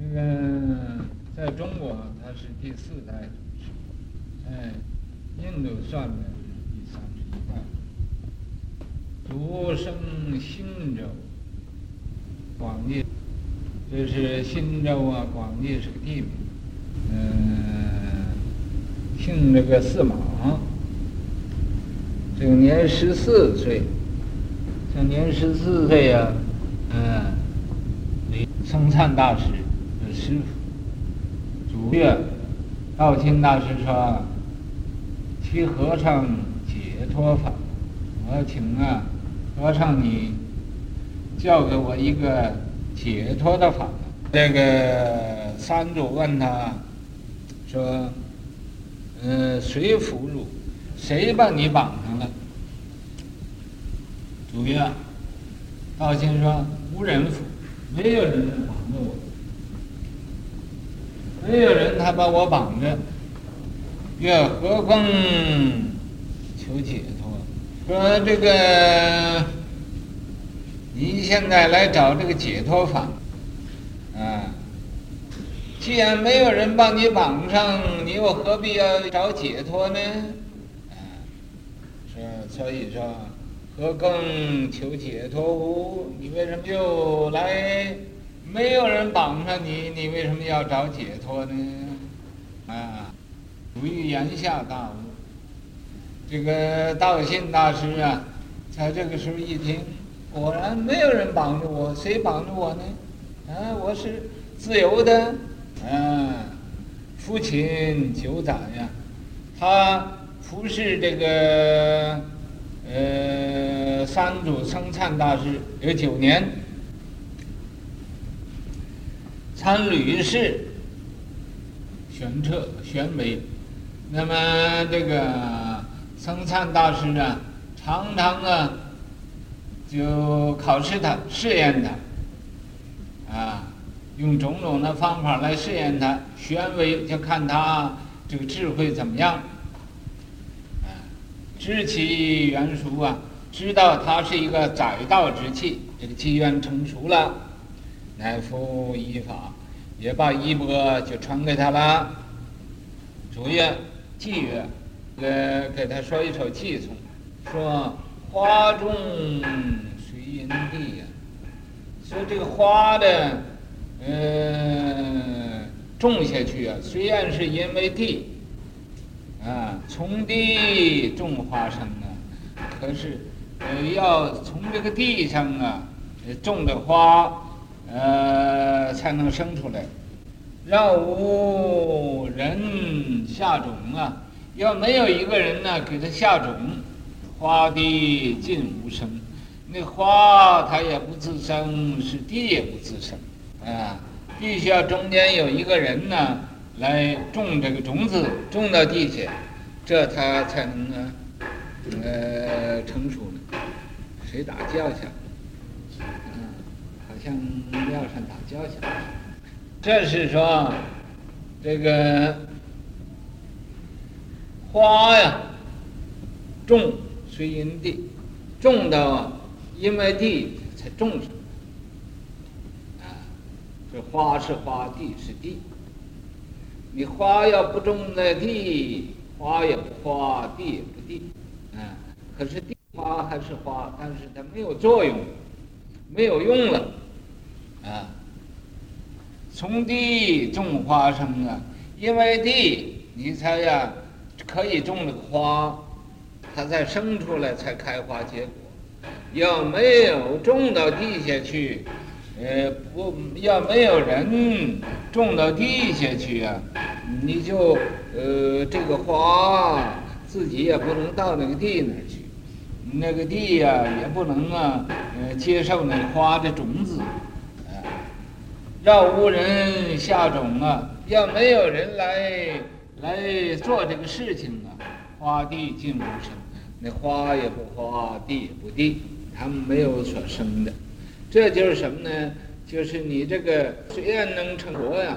这个在中国他是第四代祖师，哎印度算的是第三十一代。祖生新州，广济，这是新州啊，广济是个地名。嗯，姓这个四马，这年十四岁，这年十四岁呀，嗯，李僧璨大师师傅，祖岳道清大师说：“去和尚解脱法，我请啊。”和尚，你教给我一个解脱的法。这个三祖问他说：“嗯，谁俘虏？谁把你绑上了？”祖曰：“道清说，无人俘，没有人绑着我，没有人他把我绑着。曰何况求解脱？”说这个，你现在来找这个解脱法，啊，既然没有人帮你绑上，你又何必要找解脱呢？啊，所以说，何更求解脱乎？你为什么又来？没有人绑上你，你为什么要找解脱呢？啊，祖于言下大悟。这个道信大师啊，在这个时候一听，果然没有人绑着我，谁绑着我呢？啊，我是自由的。啊，父亲九载呀，他服侍这个呃三祖僧璨大师有九年，参吕氏玄策选委，那么这个。僧璨大师呢，常常啊，就考试他，试验他，啊，用种种的方法来试验他，玄微就看他这个智慧怎么样，啊，知其缘熟啊，知道他是一个载道之器，这个机缘成熟了，乃复依法，也把衣钵就传给他了。主曰，偈曰。呃，给他说一首偈颂，说花种谁因地呀，说这个花的，呃，种下去啊，虽然是因为地，啊，从地种花生啊，可是，呃，要从这个地上啊，种的花，呃，才能生出来，若无人下种啊。要没有一个人呢，给他下种，花地尽无生，那花它也不自生，是地也不自生，啊，必须要中间有一个人呢，来种这个种子，种到地下，这它才能呢，呃，成熟呢。谁打叫去？向，庙上打叫去。这是说，这个。花呀，种随因地，种到因为地才种上。啊，这花是花，地是地。你花要不种在地，花也不花，地也不地。啊，可是地花还是花，但是它没有作用，没有用了。啊，从地种花生啊，因为地你才呀。可以种那个花，它再生出来才开花结果。要没有种到地下去，呃，不要没有人种到地下去啊，你就呃这个花自己也不能到那个地那儿去，那个地呀、也不能啊呃接受那花的种子，要无人下种啊，要没有人来。来做这个事情啊，花地尽无生，那花也不花，地也不地，他们没有所生的，这就是什么呢？就是你这个虽然能成佛呀，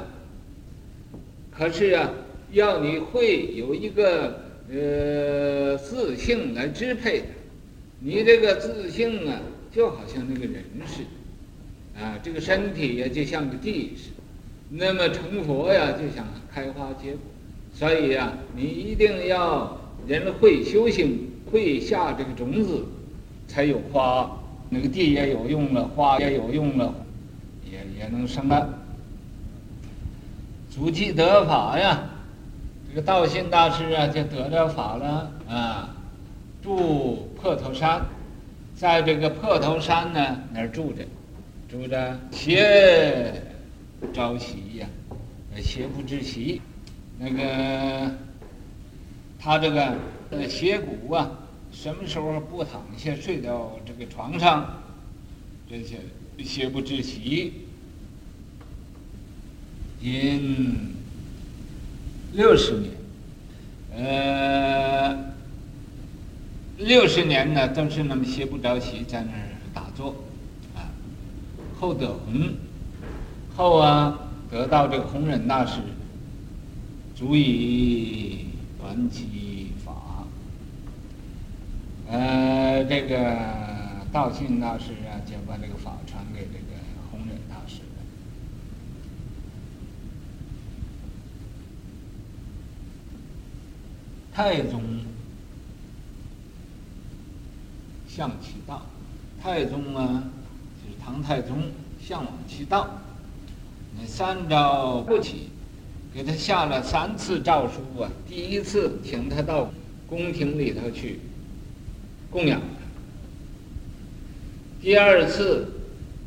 可是啊，要你会有一个呃自性来支配的，你这个自性啊，就好像那个人似的，啊，这个身体也就像个地似的，那么成佛呀，就想开花结果，所以呀，你一定要人会修行，会下这个种子，才有花。那个地也有用了，花也有用了，也也能生了。祖饥得法呀，这个道信大师啊，就得了法了啊，住破头山，在这个破头山呢那儿住着，住着邪招习呀，邪不至习，那个他这个呃邪骨啊。什么时候不躺下睡到这个床上，这些邪不至习。因六十年，呃，六十年呢都是那么邪不着习在那儿打坐，后得弘，后啊得到这个弘忍大师，足以传其法。呃，这个道信大师啊，就把这个法传给这个弘忍大师了。太宗向其道，太宗啊，唐太宗向往其道，那三诏不起，给他下了三次诏书啊。第一次请他到宫廷里头去。供养。第二次，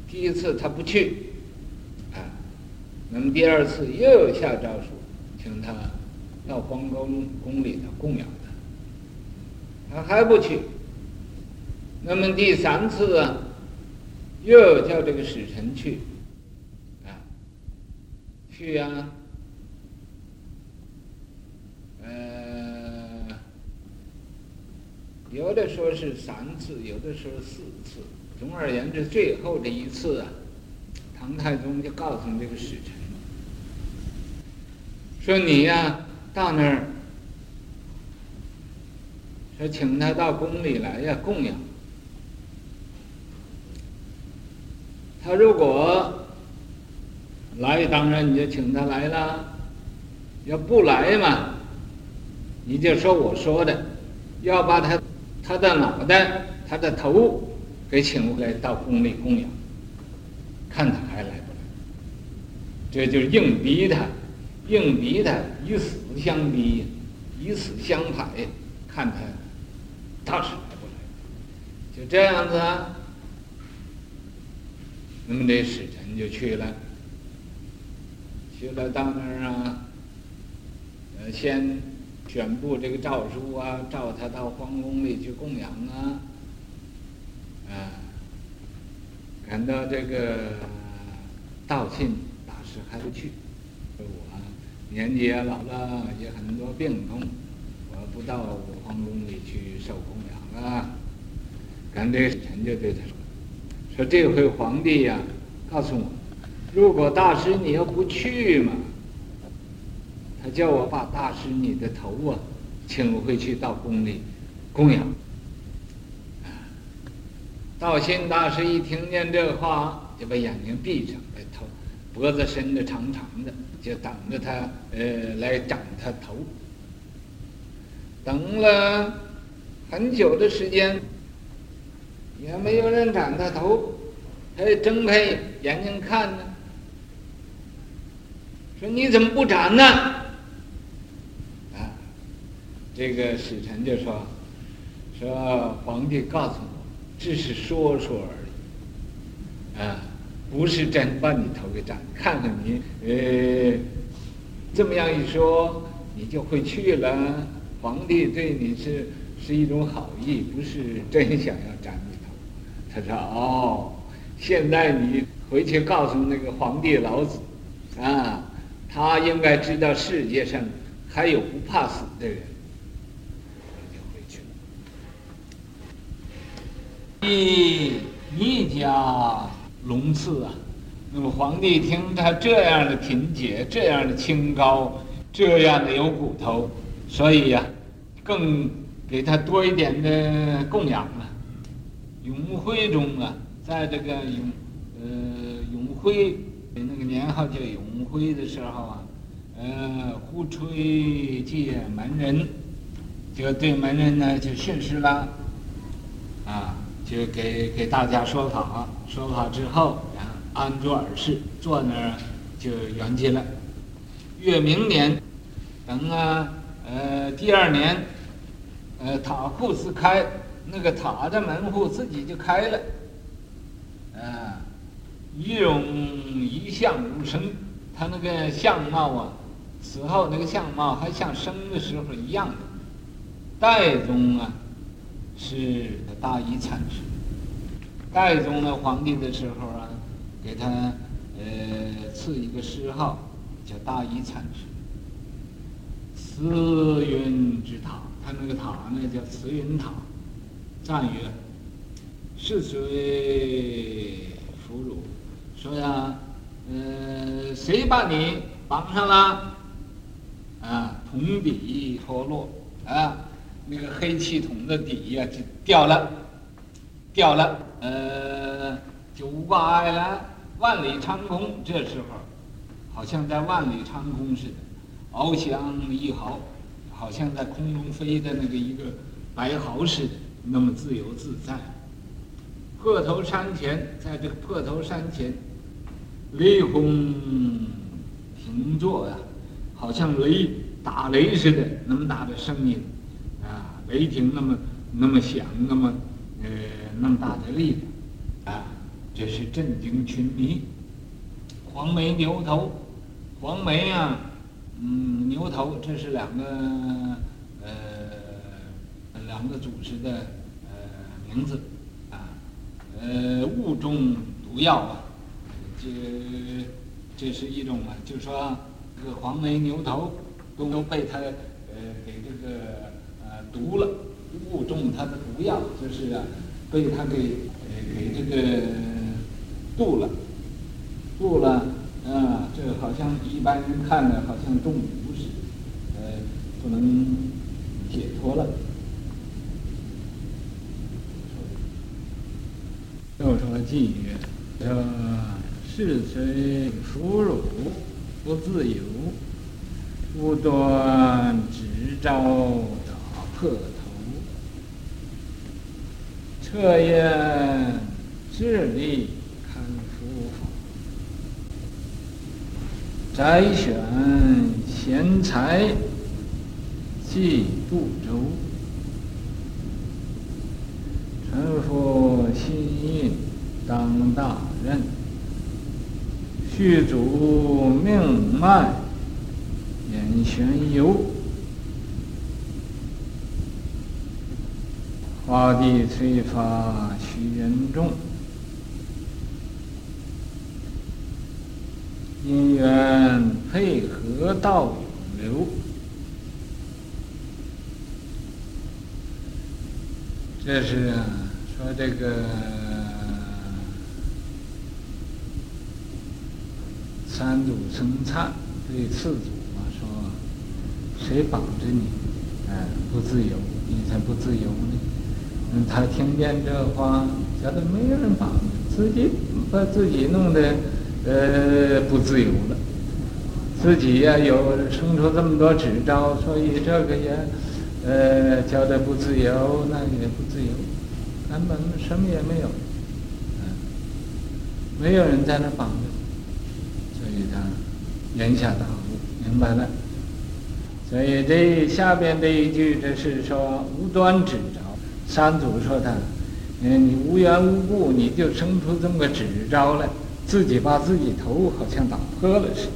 第一次他不去，啊，那么第二次又有下诏书，请他到皇宫宫里头供养他，他还不去。那么第三次啊，又叫这个使臣去，啊，去呀，啊。有的说是三次，有的说四次。总而言之，最后这一次啊，唐太宗就告诉这个使臣，说你呀、到那儿，说请他到宫里来呀供养。他如果来，当然你就请他来了；要不来嘛，你就说我说的，要把他。他的脑袋，他的头，给请回来到宫里供养，看他还来不来？这就是硬逼他，硬逼他，以死相逼，以死相排，看他到底来不来？就这样子啊。那么这使臣就去了，去了到那儿啊，呃，先。宣布这个诏书啊，召他到皇宫里去供养啊，啊，感到这个道信大师还不去，说我年纪也老了，也很多病痛，我不到皇宫里去受供养了。感这使臣就对他说：“说这回皇帝呀，告诉我，如果大师你要不去嘛。”他叫我把大师你的头啊，请回去到宫里供养。道信大师一听见这话，就把眼睛闭上，把头脖子伸得长长的，就等着他呃来斩他头。等了很久的时间，也没有人斩他头，他睁开眼睛看呢，说你怎么不斩呢？啊这个使臣就说：“说皇帝告诉我，只是说说而已，啊，不是真把你头给斩。看看你，呃，这么样一说，你就会去了。皇帝对你是是一种好意，不是真想要斩你。”他说：“哦，现在你回去告诉那个皇帝老子，啊，他应该知道世界上还有不怕死的人。”一一家龙赐啊，那么皇帝听他这样的品节，这样的清高，这样的有骨头，所以呀、更给他多一点的供养啊。永辉中啊，在这个永呃永辉那个年号叫永辉的时候啊，呃，胡吹借门人，就对门人呢就训示了，啊，就给给大家说法，说法之后，然后安坐而事，坐那儿就圆寂了。越明年，等啊，呃，第二年，呃，塔库斯开，那个塔的门户自己就开了，啊。仪容一向如生，他那个相貌啊，死后那个相貌还像生的时候一样的。代宗啊，是大一禅师。代宗的皇帝的时候啊，给他呃赐一个谥号，叫大一禅师。慈云之塔，他那个塔呢叫慈云塔，赞曰：是谁俘虏？说呀，呃，谁把你绑上了？啊，铜底脱落，啊，那个黑气筒的底呀、啊、就掉了，掉了，呃，就无挂碍了。万里长空，这时候好像在万里长空似的，翱翔一毫，好像在空中飞的那个一个白毫似的，那么自由自在。破头山前，在这个破头山前。雷轰停坐呀，好像雷打雷似的，那么大的声音，啊，雷霆那么那么响，那么呃那么大的力量，啊，这是震惊群迷。黄眉牛头，黄眉啊，嗯，牛头，这是两个呃两个主持的名字，啊，呃物中毒药啊。这这是一种啊，就是说这个黄眉牛头都都被他呃给这个呃毒了，误中他的毒药，就是啊被他给呃给这个毒了，毒了啊，这好像一般人看的好像中毒似的，呃不能解脱了。又说偈曰：呃。是谁俘虏不自由？无端执招打破头。彻夜智力堪夫法，摘选贤才济度州。臣服心印当大任。续祖命脉演玄游，花地摧法须人众，因缘配合道永流。这是说这个。三祖僧璨对次祖啊说：“谁绑着你？哎，不自由，你才不自由呢。”嗯，他听见这话，觉得没有人绑着，自己把自己弄得呃不自由了。自己呀、有生出这么多执照，所以这个也呃觉得不自由，那也不自由，根本什么也没有，嗯，没有人在那绑着。所以他言下大悟，明白了。所以这下边这一句，这是说无端执着。三祖说他，嗯，你无缘无故你就生出这么个执着来，自己把自己头好像打破了似的，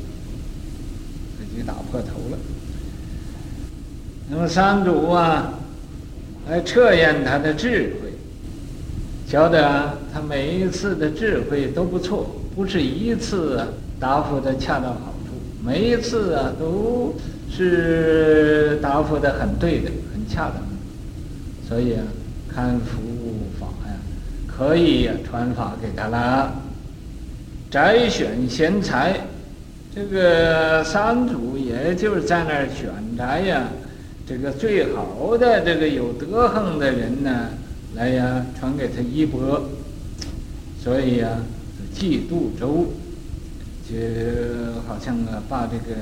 自己打破头了。那么三祖啊，来测验他的智慧，晓得啊，他每一次的智慧都不错，不是一次啊答复的恰到好处。每一次啊，都是答复的很对的，很恰当的，所以啊，看服务法呀，可以、传法给他了。摘选贤才，这个三祖也就是在那儿选摘呀，这个最好的这个有德行的人呢，来呀，传给他衣钵。所以呀，济度州。就好像啊把这个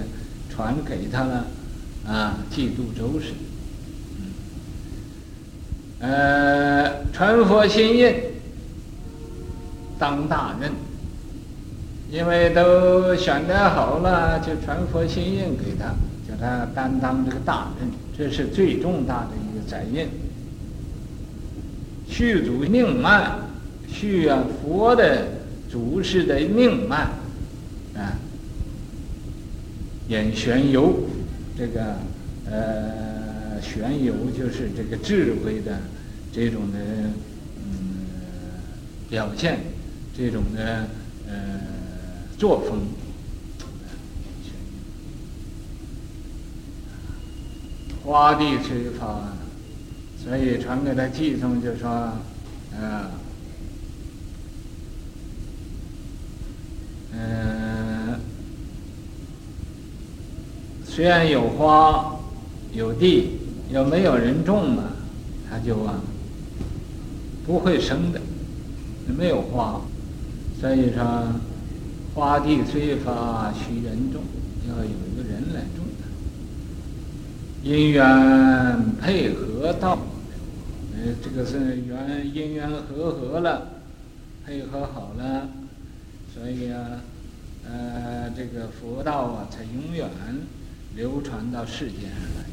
传给他了，啊，济度周世，嗯，呃，传佛心印，当大任，因为都选择好了，就传佛心印给他，叫他担当这个大任，这是最重大的一个责任。续祖命脉，续啊佛的祖师的命脉，啊，演玄游，这个呃玄游就是这个智慧的这种的嗯表现，这种的呃作风，花地催发。所以传给他偈颂就说，啊，嗯，虽然有花有地，有没有人种嘛，他就啊不会生的，没有花，所以说花地催发需人种，要有，因缘配合到。呃，这个是缘因缘和合了，配合好了，所以啊，呃，这个佛道啊才永远流传到世间来。